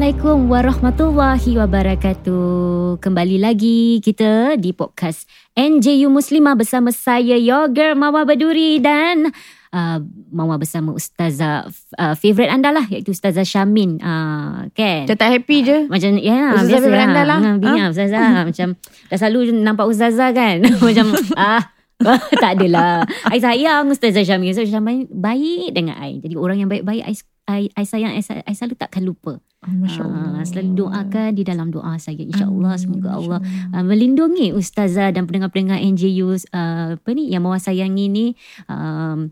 Assalamualaikum warahmatullahi wabarakatuh. Kembali lagi kita di podcast NJU Muslimah bersama saya your girl Mawa Baduri dan uh, Mawa bersama ustazah uh, favorite anda lah iaitu ustazah Syamin uh, kan. Macam tak happy je. Macam ya Ustazah biasa favorite anda lah. Ha, Ha? ustazah macam dah selalu nampak ustazah kan. macam ah tak adalah. I sayang Ustazah Syamil. Ustazah Syamil baik dengan I. Jadi orang yang baik-baik I, I, I sayang, I, I selalu takkan lupa. Oh, Masya Allah. Ah, selalu doakan di dalam doa saya insyaallah semoga Masya Allah uh, melindungi ustazah dan pendengar-pendengar NJU uh, apa ni yang mawa sayangi ni um,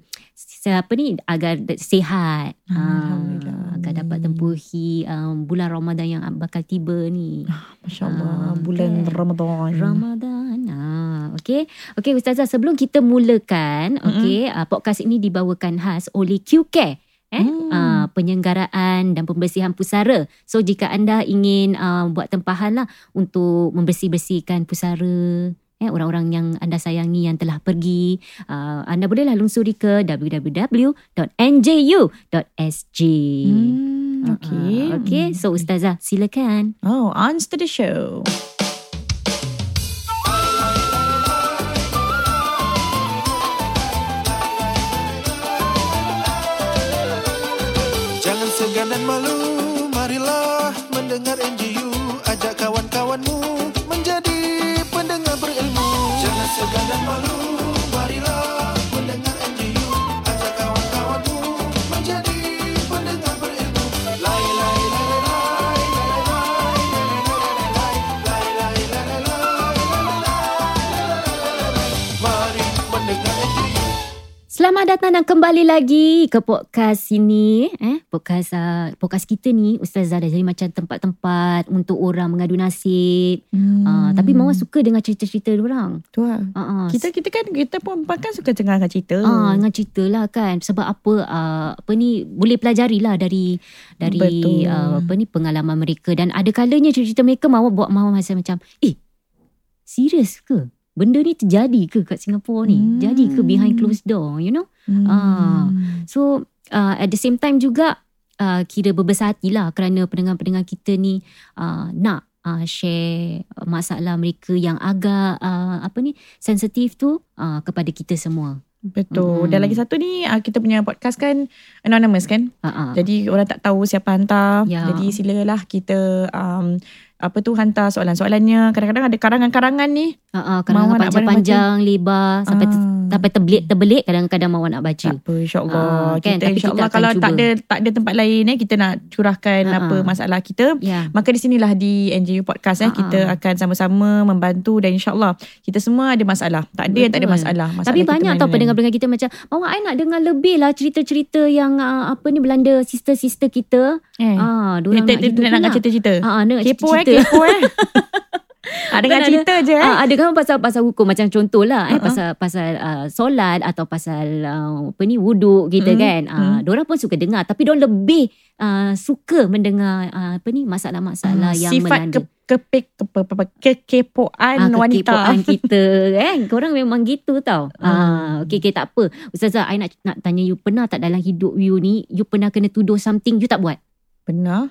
apa ni agar sihat Ah, Alhamdulillah. agar dapat tempuhi um, bulan Ramadan yang bakal tiba ni Masya Allah. Ah, Bulan kan? Ramadan. Ramadan. Ah, okey. Okey Ustazah, sebelum kita mulakan, Mm-mm. okey, uh, podcast ini dibawakan khas oleh QCare. Eh, Hmm. uh, penyenggaraan dan pembersihan pusara. So jika anda ingin uh, buat tempahan lah untuk membersih-bersihkan pusara, eh orang-orang yang anda sayangi yang telah pergi, uh, anda bolehlah lungsuri ke www.nju.sg. Hmm, okay. Uh, okay, so Ustazah silakan. Oh, on to the show. Dan malu, marilah mendengar Selamat datang dan kembali lagi ke podcast ini. Eh, podcast uh, podcast kita ni Ustazah dah jadi macam tempat-tempat untuk orang mengadu nasib. Hmm. Uh, tapi Mawar suka dengar cerita-cerita orang. Tu lah. Uh, uh, Kita kita kan kita perempuan kan suka dengarkan cerita. Ah, dengan cerita lah kan sebab apa uh, apa ni boleh pelajari lah dari dari Betul. uh, apa ni pengalaman mereka dan ada kalanya cerita mereka mawa buat mawa masa macam eh serius ke benda ni terjadi ke kat Singapura ni Hmm. jadi ke behind closed door you know Hmm. Ah. So uh, at the same time juga uh, kira berbesar hati lah kerana pendengar-pendengar kita ni uh, nak uh, share masalah mereka yang agak uh, apa ni sensitif tu uh, kepada kita semua. Betul. Mm-mm. Dan lagi satu ni kita punya podcast kan anonymous kan. Uh-uh. Jadi orang tak tahu siapa hantar. Ya. Jadi silalah kita um, apa tu hantar soalan-soalannya. Kadang-kadang ada karangan-karangan ni. uh-uh, Mawar kadang nak panjang-panjang lebar sampai ter, sampai terbelit terbelit kadang-kadang mawa nak baca. Tak apa insyaAllah. Ah, kan? Kita insyaAllah kalau cuba. tak ada tak ada tempat lain eh kita nak curahkan Ah, apa ah. masalah kita. Ya. Maka di sinilah di NJU Podcast eh Ah, kita akan sama-sama membantu dan insyaAllah kita semua ada masalah. Tak ada yang tak ada Betul. masalah. masalah Tapi banyak tau pendengar-pendengar kita macam Mawar I nak dengar lebih lah cerita-cerita yang uh, apa ni belanda sister-sister kita. Eh. Ah, Dia diorang tak nak gitu nak nak cerita-cerita. Ah, ah, nak Kepo eh, kepo eh. Ah, ada- cerita je eh. Ah, ada kan pasal pasal hukum macam contohlah eh Uh-uh. pasal pasal uh, solat atau pasal uh, apa ni wuduk kita Mm, kan. Ah, mm. Diorang pun suka dengar tapi diorang lebih uh, suka mendengar uh, apa ni masalah-masalah Ah, yang Sifat melanda. ke, ke, ke, kekepoan Ah, wanita. kekepoan kita kan. Korang memang gitu tau. Ah, okay, okay, tak apa. Ustazah, I nak, nak tanya you, pernah tak dalam hidup you ni, you pernah kena tuduh something, you tak buat? Benar.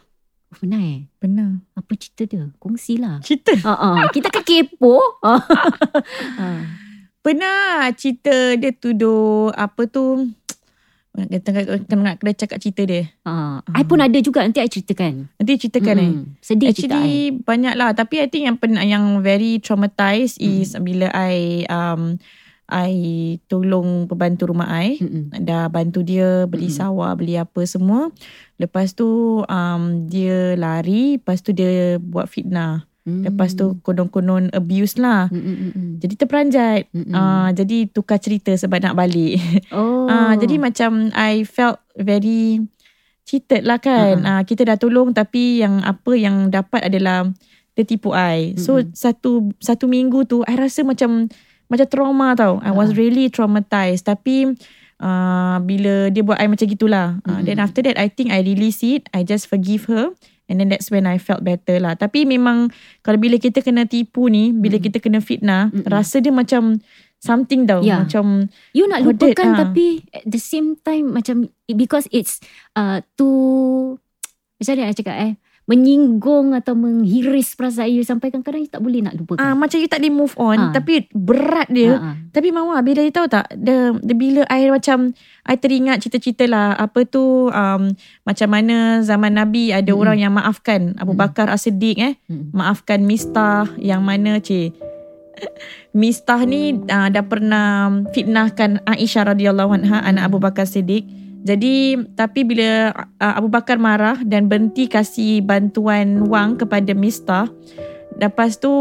Oh, pernah eh? Benar. Apa cerita dia? Kongsilah. Cerita. Ah. Kita kan kepo. Ah. Pernah cerita dia tuduh apa tu kena kena cakap cerita dia. Ah, I pun ada juga nanti I ceritakan. Nanti ceritakan eh. Mm, Sedih cerita I. Actually banyak lah tapi I think yang pernah yang very traumatized Hmm. is bila I um I tolong pembantu rumah I Mm-mm. dah bantu dia beli Mm-mm. sawah beli apa semua lepas tu um dia lari lepas tu dia buat fitnah lepas tu konon-konon abuse lah Mm, mm, mm, mm. jadi terperanjat Mm-mm. uh, jadi tukar cerita sebab nak balik Oh. Ah, jadi macam I felt very cheated lah kan. Uh-uh. Uh, kita dah tolong tapi yang apa yang dapat adalah dia tipu I. So Mm-mm. satu satu minggu tu I rasa macam macam trauma tau. I was Ah. really traumatized. Tapi uh, bila dia buat I macam gitulah. Uh, Mm-mm. then after that I think I release it. I just forgive her. And then that's when I felt better lah. Tapi memang kalau bila kita kena tipu ni, bila Mm. kita kena fitnah, Mm-mm. rasa dia macam something tau. Ya. Macam You nak lupakan ah. tapi at the same time macam because it's uh, too macam mana nak cakap eh menyinggung atau menghiris perasaan you sampai kadang-kadang you tak boleh nak ah lupakan. macam you tak boleh move on. Ah. Tapi berat dia. Ah, ah. Tapi Mama bila you tahu tak the, the bila I macam I teringat cerita-cerita lah apa tu um, macam mana zaman Nabi ada Mm-mm. orang yang maafkan Abu Mm. Bakar As-Siddiq eh Mm. maafkan Mistah yang mana cik Mistah ni uh, dah pernah fitnahkan Aisyah radhiyallahu anha anak Abu Bakar Siddiq. Jadi tapi bila uh, Abu Bakar marah dan berhenti kasih bantuan wang kepada Mistah, lepas tu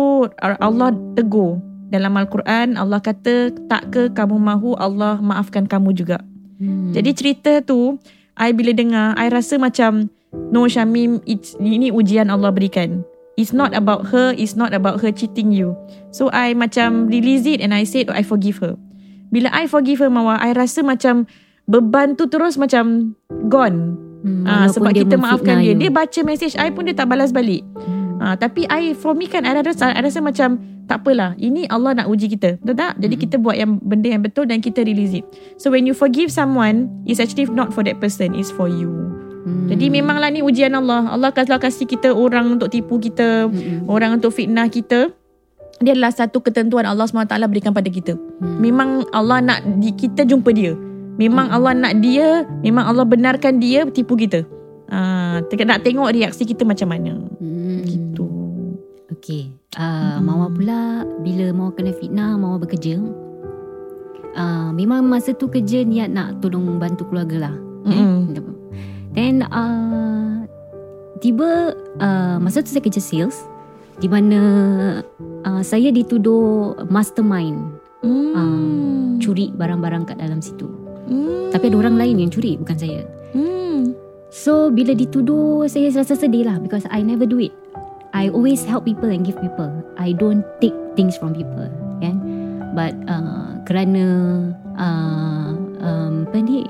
Allah tegur dalam Al-Quran Allah kata tak ke kamu mahu Allah maafkan kamu juga. Hmm. Jadi cerita tu I bila dengar I rasa macam no Syamim it's, ini ujian Allah berikan. It's not about her, it's not about her cheating you. So I macam release it and I said I forgive her. Bila I forgive her Mawa, I rasa macam beban tu terus macam gone. Hmm, walaupun sebab dia kita maafkan dia. you. Dia baca message I pun dia tak balas balik. Hmm. Ah, tapi I for me kan I rasa, I rasa macam tak apalah. Ini Allah nak uji kita. Betul tak? Jadi Mm. kita buat yang benda yang betul dan kita release it. So when you forgive someone, it's actually not for that person, it's for you. Hmm. Jadi memanglah ni ujian Allah. Allah kalau kasih kita orang untuk tipu kita, Hmm. orang untuk fitnah kita, dia adalah satu ketentuan Allah SWT berikan pada kita. Hmm. Memang Allah nak di, kita jumpa dia. Memang Hmm. Allah nak dia, memang Allah benarkan dia tipu kita. Ah, uh, nak tengok reaksi kita macam mana. Hmm. Gitu. Okay. Uh, Mm-mm. Mawar pula bila Mawar kena fitnah, Mawar bekerja. Uh, memang masa tu kerja niat nak tolong bantu keluarga lah. Mm-mm. Eh? Then uh, tiba uh, masa tu saya kerja sales di mana uh, saya dituduh mastermind Hmm. um, curi barang-barang kat dalam situ. Hmm. Tapi ada orang lain yang curi bukan saya. Hmm. So bila dituduh saya rasa sedih lah because I never do it. I always help people and give people. I don't take things from people, kan? But uh, kerana uh, um, apa ni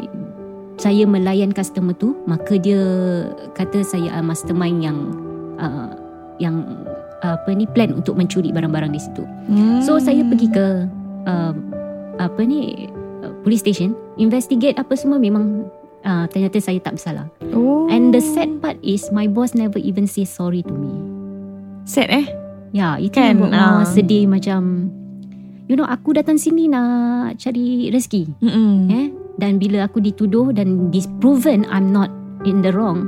saya melayan customer tu, maka dia kata saya uh, mastermind yang uh, yang uh, apa ni plan untuk mencuri barang-barang di situ. Hmm. So saya pergi ke uh, apa ni uh, police station, investigate apa semua memang uh, ternyata saya tak bersalah. Oh. And the sad part is my boss never even say sorry to me. sad eh? Ya, itu Kan, yang buat Mawar ah. sedih macam you know aku datang sini nak cari rezeki, Mm-mm. eh? Dan bila aku dituduh dan disproven I'm not in the wrong,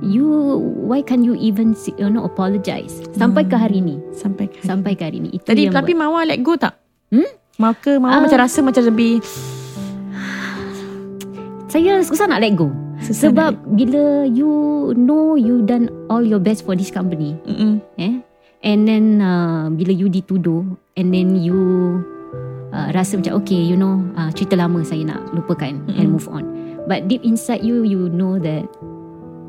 you why can't you even you know apologize sampai ke hari ni, Sampai kan. sampai ke hari ni. Itu Tadi tapi buat, Mawar let go tak? Hmm? Maka Mawar Ah. macam rasa macam lebih saya susah nak let go. susah Sebab nak- bila you know you done all your best for this company, Mm-mm. eh and then uh, bila you dituduh and then you uh, rasa macam okay you know uh, cerita lama saya nak lupakan mm-hmm. and Mm-mm. move on but deep inside you you know that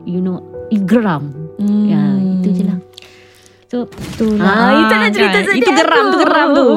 you know you geram Mm. ya itu je lah so Itulah. ah, itulah cerita kan? Itu geram aku. tu geram tu.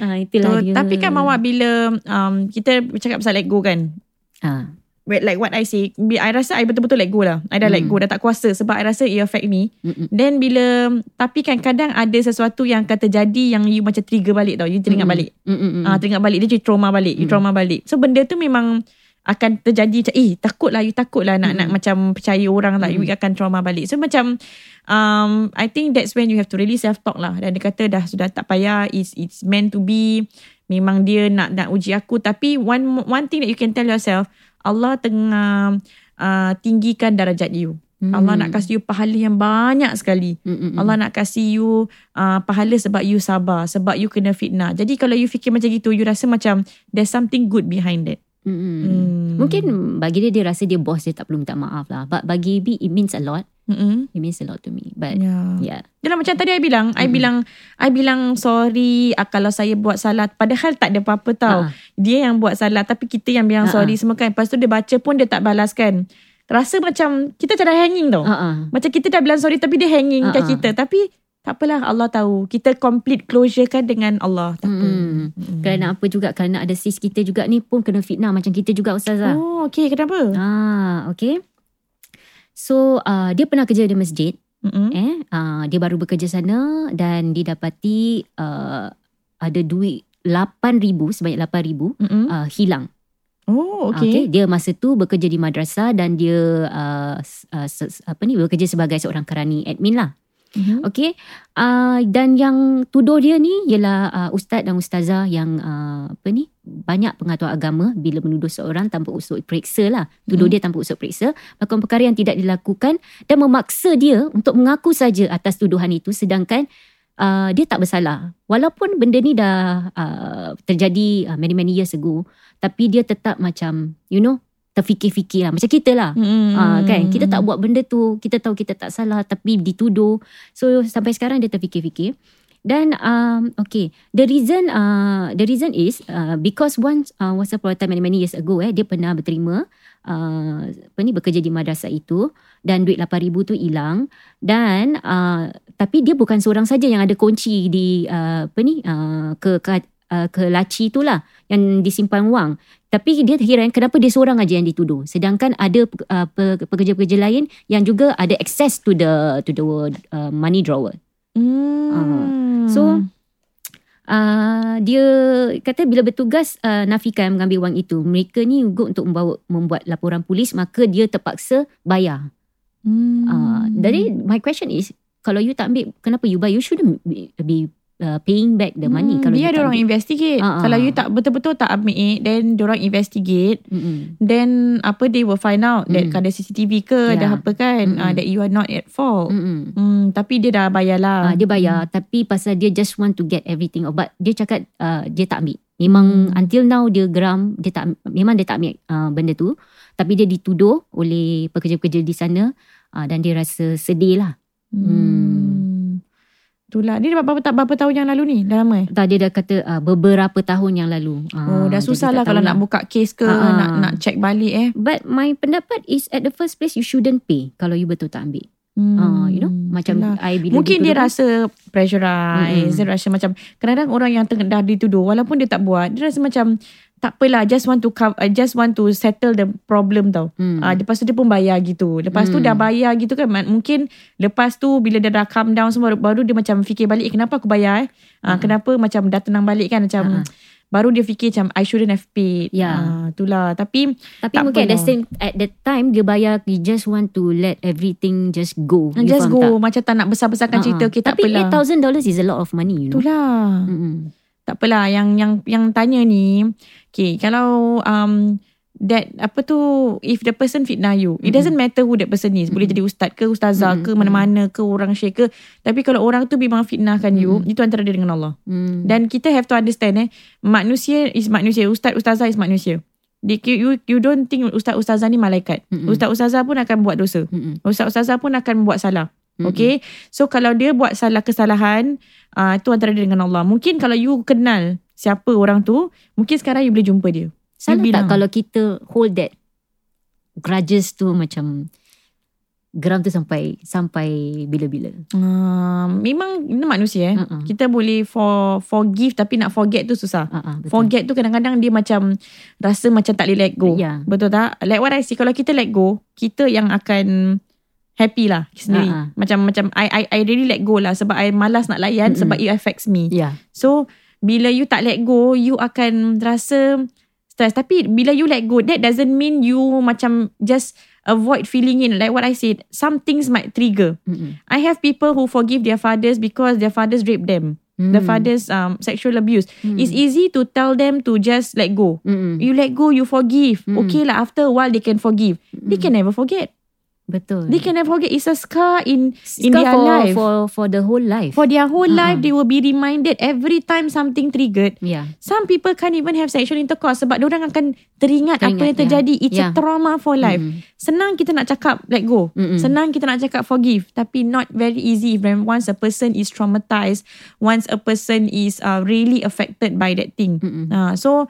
ah, itulah Tu, dia tapi kan Mawar bila um, kita bercakap pasal let go kan. ah, like what I say, I rasa I betul-betul let go lah. I dah let Hmm. go, dah tak kuasa sebab I rasa it affect me. mm-mm. Then bila, tapi kan kadang ada sesuatu yang akan terjadi yang you macam trigger balik tau. You teringat Mm-mm. balik. Mm-mm. Ah, teringat balik dia jadi trauma balik. You Mm. trauma balik. So benda tu memang akan terjadi macam eh takut lah you takut lah nak, nak Mm. macam percaya orang lah you Mm. akan trauma balik. So macam um, I think that's when you have to really self talk lah. Dan dia kata dah sudah tak payah it's, it's meant to be. Memang dia nak nak uji aku tapi one one thing that you can tell yourself Allah tengah uh, tinggikan darajat you. Mm. Allah nak kasih you pahala yang banyak sekali. Mm-mm. Allah nak kasih you uh, pahala sebab you sabar, sebab you kena fitnah. Jadi kalau you fikir macam gitu, you rasa macam there's something good behind. Mm-mm. Hmm. Mungkin bagi dia dia rasa dia boss dia tak perlu minta maaf lah. But bagi B it means a lot. Mm-mm. It means a lot to me. But Ya. yeah. Yalah macam tadi I bilang, I Mm-mm. bilang I bilang sorry uh, kalau saya buat salah padahal tak ada apa-apa tau. Ah. Dia yang buat salah tapi kita yang bilang Ah, sorry semua kan. Lepas tu dia baca pun dia tak balaskan. Rasa macam kita dah hanging tau. Uh-uh. Macam kita dah bilang sorry tapi dia hanging kat Ah, ah. kita. Tapi Tak apalah Allah tahu. Kita complete closure kan dengan Allah. Tak apa. Hmm. Kerana apa juga kerana ada sis kita juga ni pun kena fitnah macam kita juga ustazah. Oh, okay. Kenapa? Ah, okay. So uh, dia pernah kerja di masjid Mm-mm. eh uh, dia baru bekerja sana dan didapati uh, ada duit 8000 sebanyak 8000 Mm-mm. uh, hilang. Oh, Okay. okay. Dia masa tu bekerja di madrasah dan dia uh, uh, apa ni bekerja sebagai seorang kerani admin lah. Mhm. Okay. Uh, dan yang tuduh dia ni ialah uh, ustaz dan ustazah yang uh, apa ni banyak pengatur agama bila menuduh seorang tanpa usul periksa lah. Tuduh Mhm. dia tanpa usul periksa. Melakukan perkara yang tidak dilakukan dan memaksa dia untuk mengaku saja atas tuduhan itu sedangkan uh, dia tak bersalah. Walaupun benda ni dah uh, terjadi uh, many many years ago tapi dia tetap macam you know terfikir-fikir lah. Macam kita lah. Mm-mm. Ah kan kita tak buat benda tu kita tahu kita tak salah tapi dituduh so sampai sekarang dia terfikir-fikir dan um, okay the reason uh, the reason is uh, because once uh, once upon a time many many years ago eh dia pernah berterima uh, apa ni bekerja di madrasah itu dan duit 8000 tu hilang dan uh, tapi dia bukan seorang saja yang ada kunci di uh, apa ni uh, ke ke, uh, ke laci tu lah yang disimpan wang. Tapi dia heran kenapa dia seorang aja yang dituduh. Sedangkan ada uh, pe- pekerja-pekerja lain yang juga ada access to the to the uh, money drawer. Mm. So, uh, dia kata bila bertugas uh, nafikan mengambil wang itu mereka ni good untuk membawa membuat laporan polis maka dia terpaksa bayar. Mm. uh, jadi my question is kalau you tak ambil kenapa you buy? You shouldn't be, be uh, paying back the money Hmm, kalau tak orang investigate. Ah. Kalau you tak betul-betul tak ambil, then orang investigate. Mm-mm. Then apa they will find out that Mm. ada CCTV ke, Yeah. ada apa kan, Mm-mm. uh, that you are not at fault. Mm-mm. Hmm, tapi dia dah bayar lah. Ah, dia bayar tapi pasal dia just want to get everything but dia cakap uh, dia tak ambil. Memang Hmm. until now dia geram dia tak memang dia tak ambil uh, benda tu tapi dia dituduh oleh pekerja-pekerja di sana uh, dan dia rasa sedih lah. Hmm. Itulah. Dia dah berapa, tak berapa tahun yang lalu ni? Dah lama eh? Tak dia dah kata uh, beberapa tahun yang lalu. Oh, Ah, dah susah lah kalau nak buka kes ke, Ah, ah. nak nak check balik eh. But my pendapat is at the first place you shouldn't pay kalau you betul tak ambil. Hmm. Ah, you know macam. I bila Mungkin dia dituduh- rasa pressurize, Mm-mm. dia rasa macam kadang-kadang orang yang tengah dah dituduh walaupun dia tak buat, dia rasa macam tak apalah just want to cover, I just want to settle the problem tau. Hmm. Ah, lepas tu dia pun bayar gitu. Lepas tu Hmm. dah bayar gitu kan. Mungkin lepas tu bila dia dah calm down semua baru dia macam fikir balik eh, kenapa aku bayar eh? Ah, kenapa macam dah tenang balik kan macam Ah. baru dia fikir macam I shouldn't have paid. Ya. Ah, itulah. Tapi Tapi tak mungkin at the same at that time dia bayar you just want to let everything just go. You just go tak? macam tak nak besar-besarkan Ah, cerita kita tak Tapi apalah. $8,000 is a lot of money, you know. Itulah. Mm-mm. Tak apalah yang yang yang tanya ni, okay, kalau um that apa tu if the person fitnah you, it doesn't matter who that person is. Boleh jadi ustaz ke ustazah ke Mm-mm. mana-mana ke orang syekh ke, tapi kalau orang tu memang fitnahkan you, itu antara dia dengan Allah. Mm. Dan kita have to understand eh, manusia is manusia, ustaz ustazah is manusia. You, you don't think ustaz ustazah ni malaikat. Mm-mm. Ustaz ustazah pun akan buat dosa. Mm-mm. Ustaz ustazah pun akan buat salah. Mm-mm. Okay. So kalau dia buat salah kesalahan, uh, itu antara dia dengan Allah. Mungkin kalau you kenal siapa orang tu, mungkin sekarang you boleh jumpa dia. Salah You bilang. tak kalau kita hold that grudges tu macam geram tu sampai sampai bila-bila? Uh, memang ini manusia eh. Uh-uh. Kita boleh for forgive tapi nak forget tu susah. Uh-uh, betul. Forget tu kadang-kadang dia macam rasa macam tak boleh let go. Ya. Betul tak? Like what I see kalau kita let go, kita yang akan happy lah sendiri. Ah. Macam macam I I I really let go lah sebab I malas nak layan Mm-mm. sebab it affects me. Ya. So bila you tak let go, you akan rasa stress. Tapi bila you let go, that doesn't mean you macam just avoid feeling it. Like what I said, some things might trigger. Mm-mm. I have people who forgive their fathers because their fathers raped them. The Mm. fathers um sexual abuse. Mm. It's easy to tell them to just let go. Mm-mm. You let go, you forgive. Mm. Okay lah, after a while they can forgive. They can never forget. Betul. They can never forget. It's a scar in in Scar their for, life. for for the whole life. For their whole Uh-uh. life, they will be reminded every time something triggered. yeah. Some people can't even have sexual intercourse sebab orang akan teringat, apa Teringat, yang terjadi. ya. It's Ya. a trauma for life. Mm-mm. Senang kita nak cakap let go. Mm-mm. Senang kita nak cakap forgive. Tapi not very easy when once a person is traumatized, once a person is uh, really affected by that thing. Mm-mm. Uh, so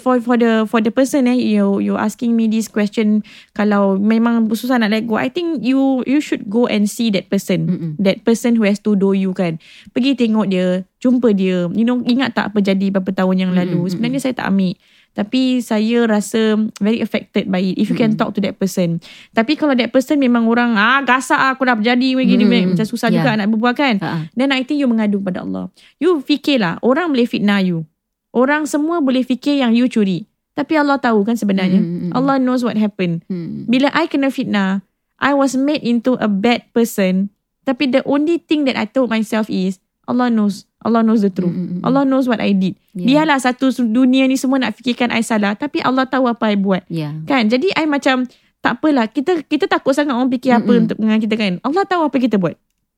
for for the for the person eh you you asking me this question kalau memang susah nak let go I think you you should go and see that person. Mm-mm. That person who has tuduh you kan. Pergi tengok dia, jumpa dia. You know, ingat tak apa jadi beberapa tahun yang lalu. Mm-mm, Sebenarnya saya tak ambil. Tapi saya rasa very affected by it. If you can Mm-mm. talk to that person. Tapi kalau that person memang orang, ah gasak ah, aku dah jadi begini. Mm-mm. Macam susah Yeah. juga nak berbual kan. Ha-ha. Then I think you mengadu pada Allah. You fikirlah, orang boleh fitnah you. Orang semua boleh fikir yang you curi. Tapi Allah tahu kan sebenarnya. Mm-mm. Allah knows what happened. Hmm. Bila I kena fitnah, I was made into a bad person. Tapi the only thing that I told myself is, Allah knows. Allah knows the truth. Mm-mm. Allah knows what I did. Yeah. Biarlah satu dunia ni semua nak fikirkan I salah. Tapi Allah tahu apa I buat. Yeah. Kan? Jadi I macam, tak apalah. Kita kita takut sangat orang fikir apa Mm-mm. untuk dengan kita kan. Allah tahu apa kita buat.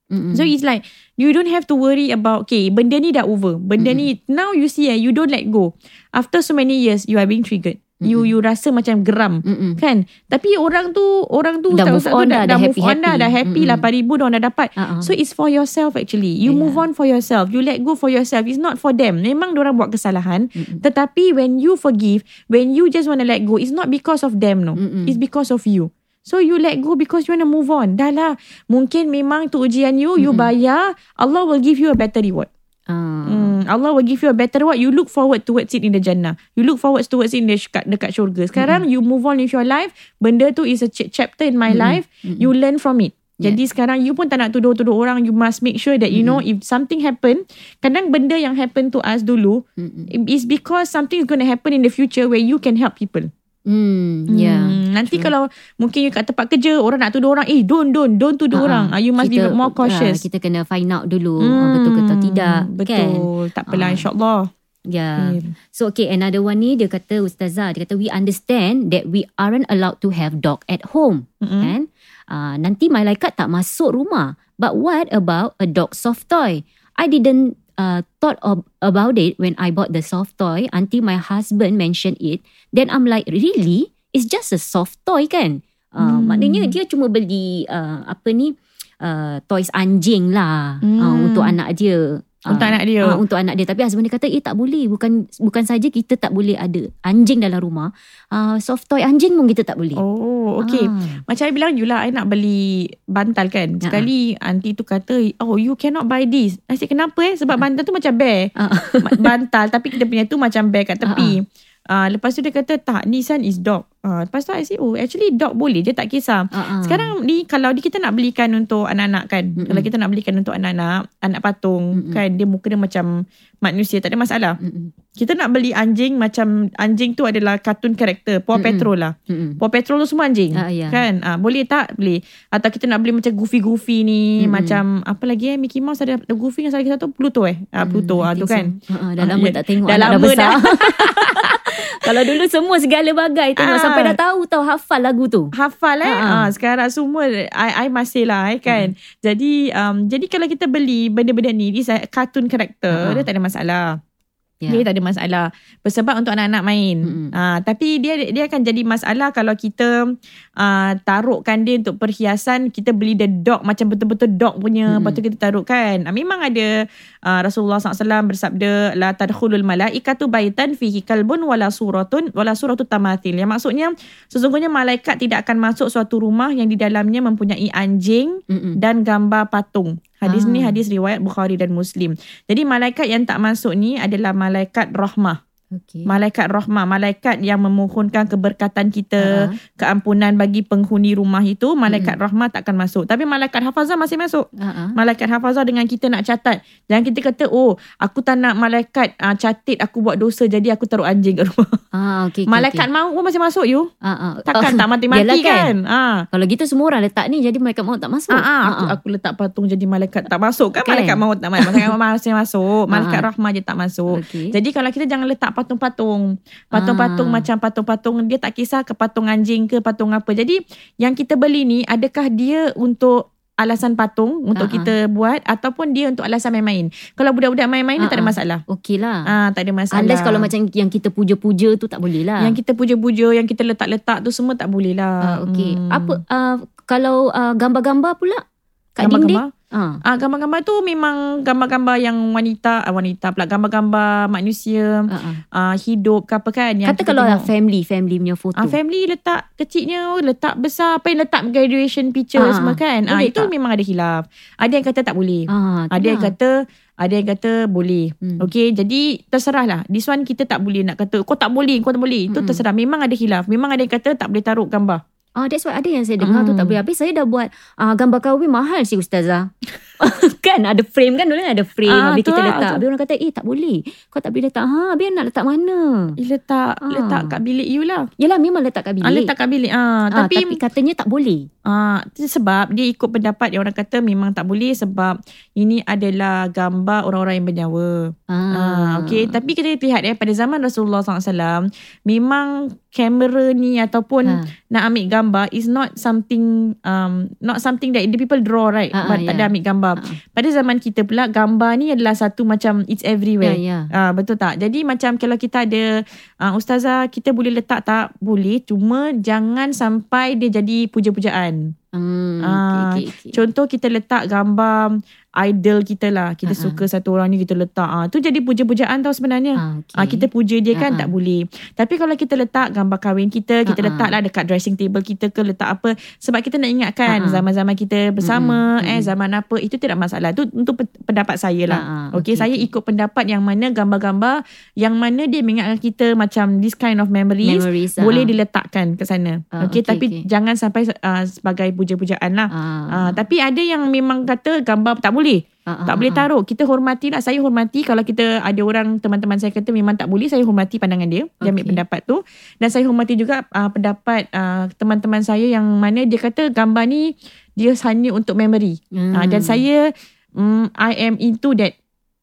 Mm-mm. So it's like you don't have to worry about okay benda ni dah over. Benda ni now you see eh you don't let go. After so many years you are being triggered. You you rasa macam geram. Mm-mm. Kan? Tapi orang tu orang tu Dah move on tu dah, dah, dah move on dah dah happy Mm-mm. 8 ribu dah dapat. Uh-uh. So it's for yourself actually. You Yeah. move on for yourself. You let go for yourself. It's not for them. Memang orang buat kesalahan. Mm-mm. Tetapi when you forgive, when you just want to let go, it's not because of them no. Mm-mm. It's because of you. So you let go because you want to move on. Dah lah. Mungkin memang tu ujian you, you Mm-mm. bayar. Allah will give you a better reward. Ah. Hmm, Allah will give you a better reward. You look forward towards it in the Jannah. You look forward towards it in the dekat, dekat syurga. Sekarang you move on with your life. Benda tu is a ch- chapter in my Mm-mm. life. Mm-mm. You learn from it. Yeah. Jadi sekarang you pun tak nak tuduh-tuduh orang. You must make sure that you know if something happen. Kadang benda yang happen to us dulu Mm-mm. is because something is going to happen in the future where you can help people. Hmm. Yeah. Hmm, nanti true. kalau mungkin you kat tempat kerja orang nak tuduh orang, eh don't don't don't tuduh Ah, orang. Ah, you must kita, be more cautious. ah, kita kena find out dulu hmm, betul ke atau tidak. Betul. Kan? Tak apalah Ah. insyaAllah. Yeah. Hmm. So okay, another one ni dia kata Ustazah, dia kata we understand that we aren't allowed to have dog at home. Mm-mm. Kan? Uh, nanti malaikat tak masuk rumah. But what about a dog soft toy? I didn't uh, thought of, about it when I bought the soft toy until my husband mentioned it. Then I'm like, really? It's just a soft toy kan? Uh, Hmm. Maknanya dia cuma beli uh, apa ni uh, toys anjing lah uh, Hmm. untuk anak dia. Untuk Ah, anak dia. ah, untuk anak dia. Tapi husband dia kata, eh tak boleh. Bukan bukan saja kita tak boleh ada anjing dalam rumah. Uh, soft toy anjing pun kita tak boleh. Oh, okay. Ah. Macam I bilang you lah, I nak beli bantal kan. Sekali aunty tu kata, oh you cannot buy this. I said, kenapa eh? Sebab bantal tu macam bear. Ah. Ma- bantal tapi kita punya tu macam bear kat tepi. Uh, lepas tu dia kata, tak, ni son is dog. Uh, lepas tu I say, oh actually dog boleh. Dia tak kisah. Ah, ah. Sekarang ni kalau di kita nak belikan untuk anak-anak kan. Mm-mm. Kalau kita nak belikan untuk anak-anak, anak patung Mm-mm. kan dia muka dia macam manusia tak ada masalah. Mm-mm. Kita nak beli anjing macam anjing tu adalah kartun karakter, Paw. Patrol lah. Mm-mm. Paw Patrol tu semua anjing. Ah, ya. Kan? Ah, boleh tak? Boleh. Atau kita nak beli macam Goofy-Goofy ni. Mm-mm. Macam apa lagi eh? Mickey Mouse ada, Goofy yang lagi satu Pluto eh? Ah, Pluto. Ah, I tu kan? so. Ah, ah, dah Ah, lama ya. tak tengok Dah anak dah lama besar. dah. Kalau dulu semua segala bagai tengok Ah. sampai dah tahu tahu hafal lagu tu. Hafal eh. Ha, ha. Ah, sekarang semua I, I masih lah eh, kan. Jadi um, jadi kalau kita beli benda-benda ni a cartoon character Ha, ha. dia tak ada masalah. Ya. Dia tak ada masalah. Bersebab untuk anak-anak main. Mm-mm. Ah, tapi dia dia akan jadi masalah kalau kita uh, taruhkan dia untuk perhiasan. Kita beli the dog macam betul-betul dog punya. Mm-mm. Lepas tu kita taruhkan. Ah, memang ada uh, Rasulullah SAW bersabda la tadkhulul malaikatu baitan fihi kalbun wala suratun wala suratu tamathil. Yang maksudnya sesungguhnya malaikat tidak akan masuk suatu rumah yang di dalamnya mempunyai anjing Mm-mm. dan gambar patung. Hadis ni Ah. hadis riwayat Bukhari dan Muslim. Jadi malaikat yang tak masuk ni adalah malaikat rahmah. Okay. Malaikat rahmah, malaikat yang memohonkan keberkatan kita, Ah. keampunan bagi penghuni rumah itu, malaikat rahmah tak akan masuk. Tapi malaikat hafazah masih masuk. Ah. Malaikat hafazah dengan kita nak catat. Jangan kita kata, oh aku tak nak malaikat uh, catat aku buat dosa jadi aku taruh anjing kat rumah. Ah, okay, okay, malaikat okay. maut pun masih masuk you. Ah. Takkan Oh, tak mati-mati yelah kan? Ah. Kalau gitu semua orang letak ni jadi malaikat maut tak masuk. Ah, ah, aku, aku letak patung jadi malaikat tak masuk kan Kan? malaikat maut tak masuk malaikat maut masih masuk malaikat Ah, ah. rahmah je tak masuk Okay. jadi kalau kita jangan letak patung-patung patung-patung Ah. macam patung-patung dia tak kisah ke patung anjing ke patung apa jadi yang kita beli ni adakah dia untuk alasan patung untuk ah. kita buat ataupun dia untuk alasan main-main kalau budak-budak main-main Ah, tak ada ah. masalah Okey lah. ah tak ada masalah Unless kalau macam yang kita puja-puja tu tak boleh lah. yang kita puja-puja yang kita letak-letak tu semua tak boleh lah Ah, okay. Hmm. Apa uh, kalau uh, gambar-gambar pula? Kat dinding? Gambar-gambar. Ha. Ah gambar-gambar tu memang gambar-gambar yang wanita, ah, wanita pula gambar-gambar manusia Ha, ha. ah, hidup ke apa kan yang Kata kalau tengok. family, family punya foto. Ah, family letak kecilnya, letak besar, apa yang letak graduation picture Ah, semua kan. Ah, boleh itu tak? memang ada hilaf. Ada yang kata tak boleh. Ah, tu Ada yang kata ada yang kata boleh. Hmm. Okay, jadi terserah lah. This one kita tak boleh nak kata, kau tak boleh, kau tak boleh. Itu Mm-mm. terserah. Memang ada hilaf. Memang ada yang kata tak boleh taruh gambar. Ah, that's why ada yang saya dengar tu Hmm. tak boleh. Habis saya dah buat ah, gambar kahwin mahal si ustazah. kan ada frame kan dulu ada frame Ah, habis kita lah, letak. Habis orang kata eh tak boleh. Kau tak boleh letak. Ha, habis nak letak mana? Eh, letak, Ah. letak kat bilik you lah. Yelah memang letak kat bilik. Ah, letak kat bilik. Ah, Ah, tapi, tapi, katanya tak boleh. ah, sebab dia ikut pendapat yang orang kata memang tak boleh sebab ini adalah gambar orang-orang yang bernyawa. Ah, okay. Tapi kita lihat eh pada zaman Rasulullah SAW memang kamera ni ataupun Ha. nak ambil gambar is not something um not something that the people draw right. Ah, ah, But tak ya. ada ambil gambar. Ah. Pada zaman kita pula gambar ni adalah satu macam it's everywhere. Ya, ya. Ah betul tak? Jadi macam kalau kita ada uh, ustazah kita boleh letak tak? Boleh. Cuma jangan sampai dia jadi puja-pujaan. Hmm, Ah, okay, okay, okay. Contoh kita letak gambar idol kita lah. Kita Ah, ah. suka satu orang ni kita letak. Ah tu jadi puja-pujaan tau sebenarnya. Ah, okay. Ah kita puja dia kan Ah, ah. tak boleh. Tapi kalau kita letak gambar kahwin kita, kita Ah, ah. letaklah dekat dressing table kita ke letak apa sebab kita nak ingatkan Ah, ah. zaman-zaman kita bersama Mm-mm, eh zaman apa itu tidak masalah. Tu untuk pe- pendapat saya lah. Ah, ah, Okey, okey, saya ikut pendapat yang mana gambar-gambar yang mana dia mengingatkan kita macam this kind of memories, Memories, boleh ah. diletakkan ke sana. Ah, Okey, okey, tapi okey. jangan sampai uh, sebagai puja-pujaan lah. Ah, Ah, tapi ada yang memang kata gambar tak boleh. Ah, tak ah, boleh ah. taruh. Kita hormati lah. Saya hormati kalau kita ada orang teman-teman saya kata memang tak boleh. Saya hormati pandangan dia. Dia ambil pendapat tu. Dan saya hormati juga uh, pendapat uh, teman-teman saya yang mana dia kata gambar ni dia hanya untuk memory. Hmm. Ah, dan saya um, I am into that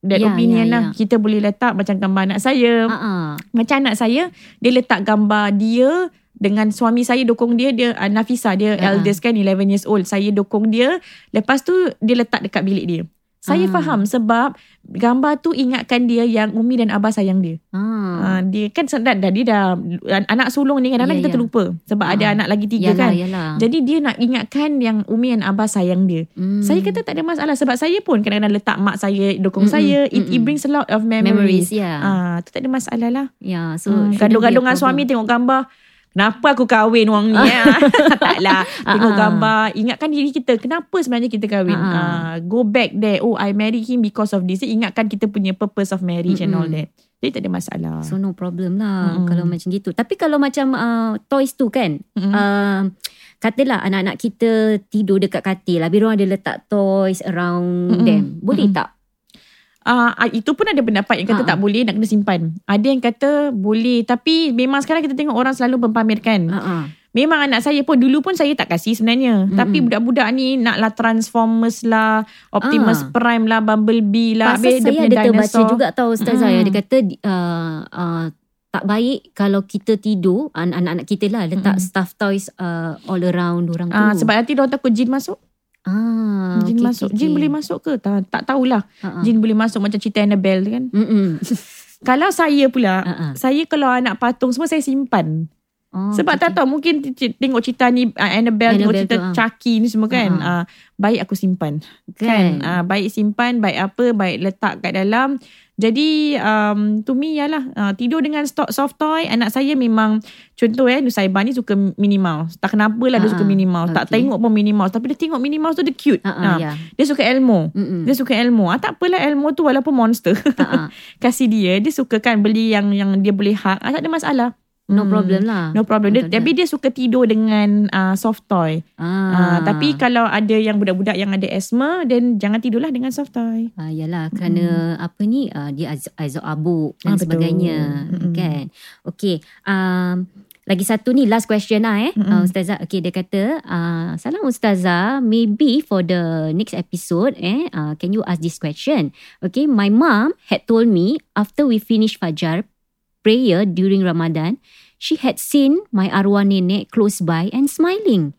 that Ya, opinion ya, lah. ya. Kita boleh letak macam gambar anak saya. Ah. Macam anak saya, dia letak gambar dia dengan suami saya dukung dia dia uh, Nafisa dia Ha. eldest kan 11 years old saya dukung dia lepas tu dia letak dekat bilik dia saya Ah. faham sebab gambar tu ingatkan dia yang Umi dan Abah sayang dia. Ah. Ah, dia kan sedar dah dia dah anak sulung ni kadang-kadang Ya, kita ya. terlupa sebab ada Ah. anak lagi tiga Yalah, kan. yalah. Jadi dia nak ingatkan yang Umi dan Abah sayang dia. Hmm. Saya kata tak ada masalah sebab saya pun kadang-kadang letak mak saya dukung Mm-mm, saya. It, it mm-mm. brings a lot of memories, memories. ya. Ah, tu tak ada masalah lah. Ya, so Hmm, gaduh-gaduh dengan suami tengok gambar. Kenapa aku kahwin orang ni ya? Taklah. Tengok ah. gambar. Ingatkan diri kita. Kenapa sebenarnya kita kahwin? Ah, ah. Uh, go back there. Oh, I marry him because of this. Ingatkan kita punya purpose of marriage and all that. Jadi tak ada masalah. So no problem lah Mm-mm. kalau macam gitu. Tapi kalau macam uh, toys tu kan, Mm-mm. uh, katalah anak-anak kita tidur dekat katil, habis orang ada letak toys around Mm-mm. them. Boleh Mm-mm. tak? Uh, itu pun ada pendapat yang kata ah. tak boleh nak kena simpan. Ada yang kata boleh tapi memang sekarang kita tengok orang selalu mempamerkan. Uh-uh. Memang anak saya pun dulu pun saya tak kasih sebenarnya. Mm-mm. Tapi budak-budak ni naklah Transformers lah, Optimus Ah. Prime lah, Bumblebee lah. Pasal saya ada terbaca juga tahu Ustazah Mm-mm. ya. Dia kata uh, uh, tak baik kalau kita tidur, an- anak-anak kita lah letak Mm-mm. stuffed toys uh, all around orang tu. Ah, sebab nanti dia takut jin masuk. Ah, Jin okay, masuk. okay, Jin okay. boleh masuk ke? Tak, tak tahulah. Uh-uh. Jin boleh masuk macam cerita Annabelle kan. Mm-mm. Kalau saya pula, Uh-uh. saya kalau anak patung semua saya simpan. Oh, Sebab okay, tak tahu mungkin tengok cerita ni uh, Annabelle, tengok Annabelle cerita tu, ah. Chucky ni semua kan. Ah, Uh, baik aku simpan. okay. Kan? Uh, baik simpan, baik apa, baik letak kat dalam. Jadi um, to me yalah uh, tidur dengan soft toy anak saya memang contoh eh Nusaiba ni suka Minnie Mouse. Tak kenapa lah dia Ah, suka Minnie Mouse. Tak okay. tengok pun Minnie Mouse tapi dia tengok Minnie Mouse tu dia cute. Uh-uh, Ah, ya. Dia suka Elmo. Mm-mm. Dia suka Elmo. Ah, tak apalah Elmo tu walaupun monster. Uh-uh. Kasih dia. Dia suka kan beli yang yang dia boleh hak. Ah, tak ada masalah. No Hmm. problem lah. No problem. Dia, Betul, tapi dia suka tidur dengan uh, soft toy. Ah. Ah. tapi kalau ada yang budak-budak yang ada asthma, then jangan tidurlah dengan soft toy. Ah, yalah kerana apa ni ah, dia az- azab abuk dan Ah, betul. sebagainya Mm-mm. kan. Okey. Um lagi satu ni last question lah eh. Uh, Mm-mm. Ustazah okey dia kata uh, salam Ustazah maybe for the next episode eh uh, can you ask this question. Okay my mom had told me after we finish fajar prayer during Ramadan she had seen my arwah nenek close by and smiling.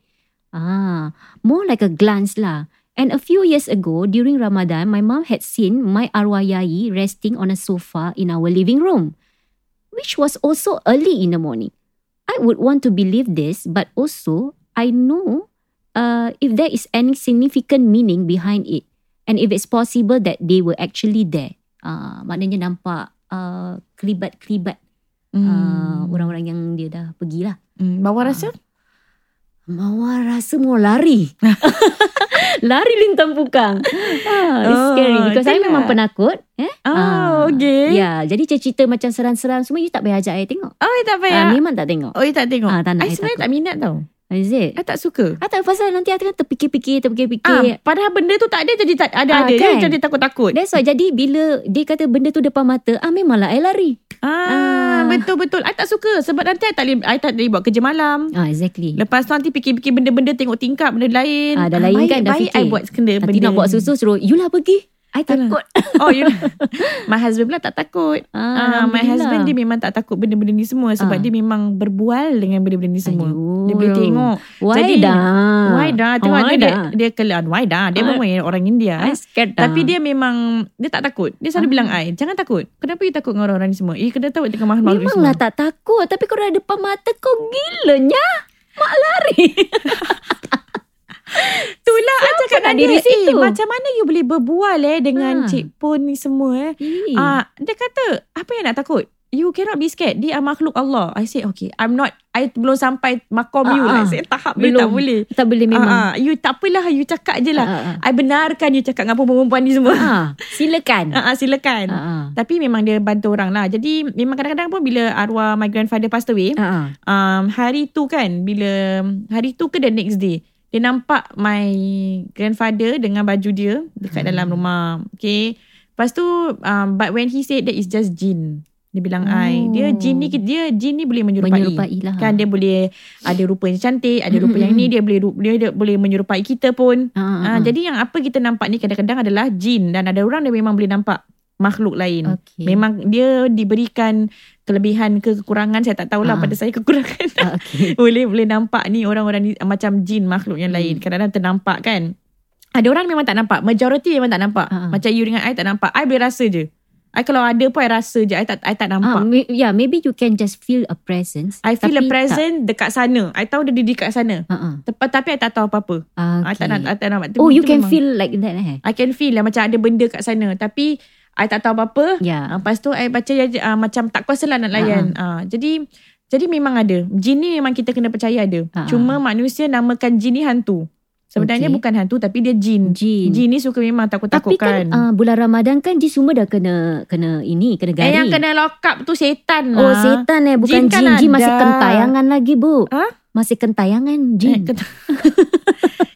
Ah, more like a glance lah. And a few years ago, during Ramadan, my mom had seen my arwah yai resting on a sofa in our living room, which was also early in the morning. I would want to believe this, but also I know uh, if there is any significant meaning behind it and if it's possible that they were actually there. Uh, maknanya nampak uh, kelibat-kelibat uh, orang-orang yang dia dah pergilah. Hmm. Bawa rasa? Mawar rasa mau lari. lari lintang pukang. Ah, it's Oh, scary because saya memang penakut. Eh? Oh, okay. Ya, jadi cerita-cerita macam seram-seram semua you tak payah ajak saya tengok. Oh, tak Ah, payah. memang tak tengok. oh, you tak tengok? Ah, tak nak, I I sebenarnya takut. tak minat tau. Is it? I tak suka. Ah, tak pasal nanti I tengah terfikir-fikir, terfikir-fikir. Ah, padahal benda tu tak ada jadi tak ada Ah, ada. Dia kan? jadi takut-takut. That's why jadi bila dia kata benda tu depan mata, ah memanglah I lari. Ah, Ah. betul betul. I tak suka sebab nanti I tak boleh I tak boleh buat kerja malam. Ah exactly. Lepas tu nanti fikir-fikir benda-benda tengok tingkap benda lain. Ah, dah lain baik, kan dah baik fikir. I buat kena Nanti benda. nak buat susu suruh, you lah pergi. I takut. Oh, you My husband pula tak takut. Ah, my Alhamdulillah. husband dia memang tak takut benda-benda ni semua sebab Ah. dia memang berbual dengan benda-benda ni semua. Ayuh. Dia boleh tengok. Why Jadi, dah? Why dah? Tengok Why dia, dia, dah? dia kelan. Why dah? Dia Ah. memang orang India. I scared dah. Tapi dia memang Dia tak takut Dia selalu Ah. bilang I Jangan takut Kenapa you takut dengan orang-orang ni semua Eh kena tahu dengan makhluk ni Memanglah semua tak takut Tapi kalau ada depan mata kau gilanya Mak lari Itulah I cakap nak dengan diri dia situ? Eh macam mana you boleh berbual eh Dengan Ah. Cik Pon ni semua eh Ih. Ah, Dia kata Apa yang nak takut You cannot be scared Dia makhluk Allah I said okay I'm not I belum sampai makom you Ah, lah ah. Saya tahap belum tak Belum. boleh Tak boleh memang Ah, ah. You tak apalah You cakap je lah Ah, ah, I benarkan you cakap dengan perempuan ni semua ah. Silakan ah, Silakan ah. Tapi memang dia bantu orang lah Jadi memang kadang-kadang pun Bila arwah my grandfather passed away ah. um, hari tu kan bila hari tu ke the next day dia nampak my grandfather dengan baju dia dekat Hmm. dalam rumah okay lepas tu um, but when he said that is just jin dia bilang Oh. I dia jin ni dia jin ni boleh menyerupai, Menyerupai lah kan dia boleh ada rupa yang cantik ada rupa yang ni dia boleh ru- dia, dia boleh menyerupai kita pun ah, Ah, ah. jadi yang apa kita nampak ni kadang-kadang adalah jin dan ada orang dia memang boleh nampak makhluk lain okay. Memang dia diberikan kelebihan ke kekurangan saya tak tahulah Ah. pada saya kekurangan ah, okay. boleh boleh nampak ni orang-orang ni macam jin makhluk yang lain Hmm. kadang-kadang ternampak kan ada orang memang tak nampak majority memang tak nampak Ah. macam you dengan I tak nampak I boleh rasa je I kalau ada pun I rasa je I tak I tak nampak may, yeah, maybe you can just feel a presence. I feel a tapi present dekat sana I tahu dia di dekat sana Tak. Tepat tapi I tak tahu apa-apa ah. I tak Okay. nak I tak nampak Oh, Itu you can memang- feel like that eh? I can feel lah macam ada benda kat sana tapi I tak tahu apa-apa Ya. Ah, lepas tu I baca uh, macam tak kuasa lah nak layan. Ah, jadi jadi memang ada. Jin ni memang kita kena percaya ada. Ah. Cuma manusia namakan jin ni hantu. Sebenarnya Okey. bukan hantu tapi dia jin. Jin. Jin ni suka memang Tapi takut-takutkan. kan uh, bulan Ramadan kan dia semua dah kena kena ini, kena gari. eh yang kena lock up tu setan lah. Oh setan eh bukan Jin kan jin. Jin masih kentayangan lagi bu. Ha? Masih kentayangan Eh, jin.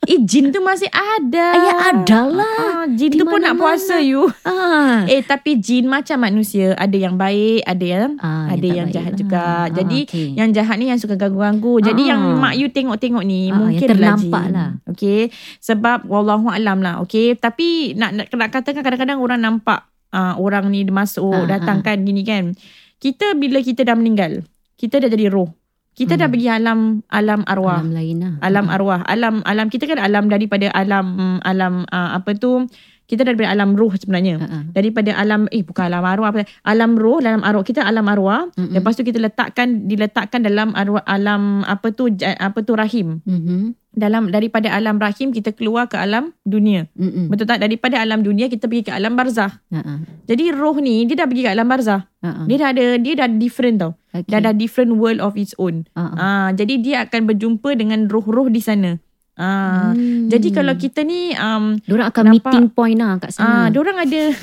eh jin tu masih ada. Ya ada lah. Ah, jin Di tu pun nak puasa you. Ah. Eh tapi jin macam manusia. Ada yang baik, ada yang Ah, ada yang baik jahat lah. juga. Ah, Jadi okey. yang jahat ni yang suka ganggu-ganggu. Jadi Ah. yang mak you tengok-tengok ni Ah, mungkin yang ternampak jin. lah. Okey. Sebab wallahu alam lah. Okey. Tapi nak, nak nak katakan kadang-kadang orang nampak uh, orang ni masuk Ah, datang kan gini kan. Kita bila kita dah meninggal, kita dah jadi roh. Kita dah Hmm. pergi alam alam arwah. Alam lain lah. Alam Ah. arwah. Alam alam kita kan alam daripada alam mm, alam uh, apa tu? Kita daripada alam roh sebenarnya ah. daripada alam eh bukan alam arwah apa alam roh dalam arwah kita alam arwah Mm-mm. lepas tu kita letakkan diletakkan dalam arwah alam apa tu apa tu rahim Mhm. dalam daripada alam rahim kita keluar ke alam dunia Mm-mm. betul tak daripada alam dunia kita pergi ke alam barzah Ah, ah. jadi roh ni dia dah pergi ke alam barzah Ah, ah. dia dah ada dia dah different tau Okay. dah ada different world of its own Ah, ah. ah jadi dia akan berjumpa dengan roh-roh di sana ah Hmm. jadi kalau kita ni um Diorang akan nampak- meeting point lah kat Ah, sana. dia orang ada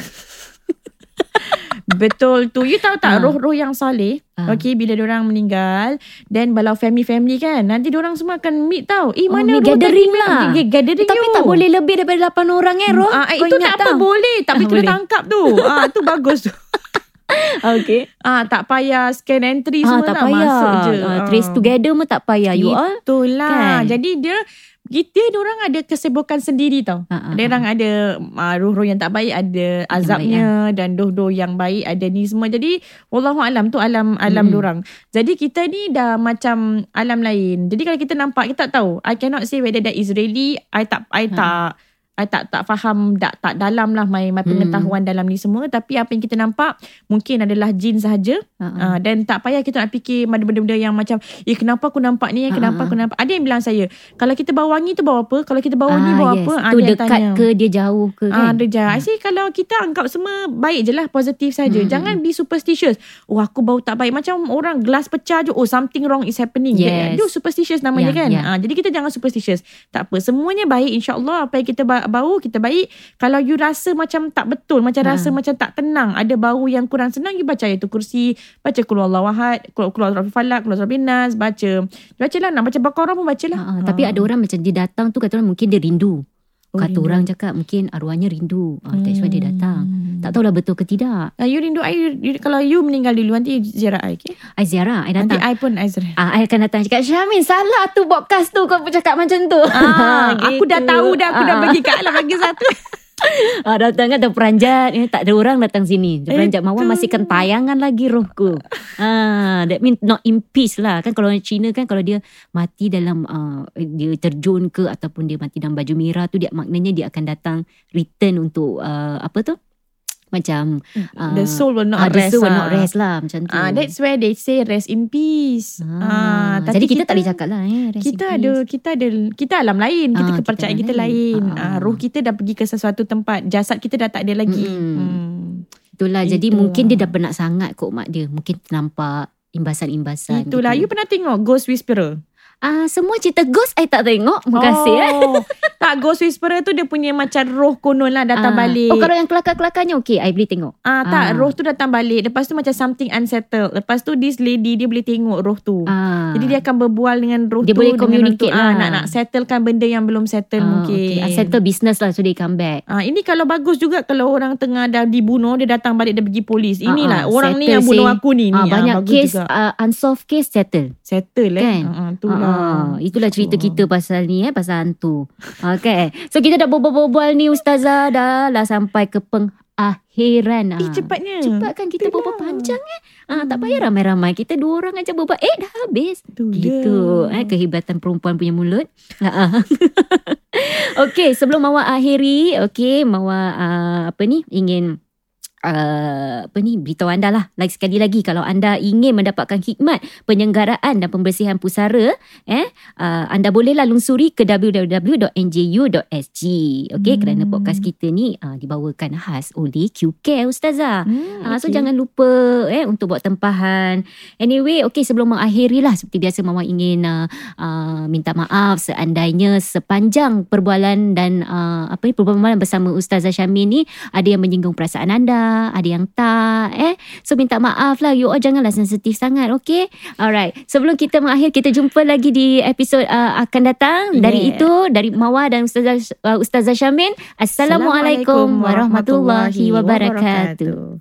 Betul tu. You tahu tak Ah. roh-roh yang saleh, Ah. okay, bila orang meninggal, then balau family-family kan, nanti orang semua akan meet tau. Eh, Oh, mana roh gathering tadi? lah. Okay, gathering Tapi you. tak boleh lebih daripada 8 orang eh Roh. Ah, Kau itu tak apa tak? boleh Tapi kena boleh. tangkap tu ah, Tu bagus tu Okay. ah, Tak payah scan entry Ah, semua tak tak payah. Masuk je Ah, trace together pun tak payah. You all. Itulah kan? Jadi dia kita dia orang ada kesibukan sendiri tau. Ah, ah, Dia orang ada uh, roh-roh yang tak baik, ada azabnya dan roh-roh yang baik ada ni semua. Jadi wallahu alam tu alam alam Mm-mm. dorang. Jadi kita ni dah macam alam lain. Jadi kalau kita nampak kita tak tahu. I cannot say whether that is really I tak I Ha. tak I tak tak faham tak tak dalam lah my, my Hmm. pengetahuan dalam ni semua tapi apa yang kita nampak mungkin adalah jin sahaja Ha-ha. uh, dan tak payah kita nak fikir ada benda-benda yang macam eh kenapa aku nampak ni eh kenapa Ha. aku nampak ada yang bilang saya kalau kita bawa wangi tu bawa apa kalau kita bawa ni Ah, bawa yes. apa Ah, Tu dia dekat tanya. ke dia jauh ke Ah, kan? ada je. I say kalau kita anggap semua baik je lah, positif saja. Hmm. Jangan be superstitious. Oh, aku bau tak baik. Macam orang gelas pecah je. Oh, something wrong is happening. Yes. Dia superstitious namanya Ya, kan. ya. Ah, jadi kita jangan superstitious. Tak apa. Semuanya baik insyaAllah. Apa yang kita ba- bau, kita baik. Kalau you rasa macam tak betul, macam Ha. rasa macam tak tenang, ada bau yang kurang senang, you baca ayatul kursi, baca Allah wahad, keluar keluar Rafi Falak, keluar Rafi Nas, baca. Baca lah. Nak baca Baqarah pun baca lah. Ha, ha. Tapi ada orang macam dia datang tu kata orang mungkin dia rindu. Oh, Kata rindu. orang cakap mungkin arwahnya rindu. Ha, that's why dia datang. Hmm. Tak tahulah betul ke tidak. Ah, you rindu I, you, kalau you meninggal dulu nanti ziarah I, okay? I ziarah, I Nanti datang. I pun I ziarah. Ah, I akan datang cakap Syamin salah tu podcast tu kau cakap macam tu. Ah, aku dah tahu dah aku dah Ah, bagi kat Alam bagi satu. Ah, datang kan terperanjat. Eh, Tak ada orang datang sini. Terperanjat Itu. Mawar masihkan tayangan lagi rohku. Ah, That mean not in peace lah. Kan kalau orang Cina kan Kalau dia mati dalam uh, Dia terjun ke Ataupun dia mati dalam baju merah tu dia Maknanya dia akan datang Return untuk uh, Apa tu Macam The soul will not The rest. soul will not rest lah Macam tu Ah, that's where they say rest in peace. Ah, tapi Jadi kita, tak boleh cakap lah eh, rest in kita peace. ada kita ada kita alam lain kita Ah, kepercayaan kita kita, lain. lain, Ah, ah. Ah, roh kita dah pergi ke sesuatu tempat jasad kita dah tak ada lagi Mm-mm. hmm. Itulah Jadi mungkin dia dah penat sangat Kok mak dia Mungkin nampak Imbasan-imbasan itulah gitu. you pernah tengok Ghost Whisperer Ah, semua cerita ghost I tak tengok. Terima kasih eh. oh, tak Ghost Whisperer tu dia punya macam roh konon lah datang Ah. balik Oh, kalau yang kelakar-kelakarnya okey, I boleh tengok. Ah tak Ah. roh tu datang balik lepas tu macam something unsettled lepas tu this lady dia boleh tengok roh tu Ah. Jadi dia akan berbual dengan roh Dia tu boleh dengan communicate tu. Ah, lah. nak nak settlekan benda yang belum settle ah, mungkin. Okay. Settle business lah so they come back. Ah, ini kalau bagus juga kalau orang tengah dah dibunuh dia datang balik dia pergi polis. Inilah Ah, ah, orang ni yang bunuh say- aku ni. ni. Ah, banyak bagus case juga. uh, unsolved case settle. settle eh. kan? Ah, ah, itulah. Ah, itulah cerita Oh. kita pasal ni eh pasal hantu. Okay. So kita dah berbual-bual ni ustazah dah lah sampai ke pengakhiran. Eh Ah. cepatnya. Cepat kan kita Itulah. berbual panjang eh. Ah, tak payah ramai-ramai. Kita dua orang aja berbual. Eh dah habis. Tu Gitu dia. eh kehebatan perempuan punya mulut. Ah. Okey, sebelum Mawar akhiri, okey, Mawar uh, apa ni ingin Uh, apa ni beritahu anda lah lagi sekali lagi kalau anda ingin mendapatkan khidmat penyenggaraan dan pembersihan pusara eh uh, anda bolehlah lungsuri ke www.nju.sg okey Hmm. kerana podcast kita ni uh, dibawakan khas oleh QCare ustazah Hmm, Ah, so okay. jangan lupa eh untuk buat tempahan. Anyway, okay sebelum mengakhiri lah seperti biasa Mama ingin uh, uh, minta maaf seandainya sepanjang perbualan dan uh, apa ni perbualan bersama Ustazah Syamin ni ada yang menyinggung perasaan anda, ada yang tak eh. So minta maaf lah you all janganlah sensitif sangat, okay? Alright. Sebelum kita mengakhir kita jumpa lagi di episod uh, akan datang. Dari Yeah. itu dari Mawar dan Ustazah uh, Ustazah Syamin. Assalamualaikum warahmatullahi wabarakatuh.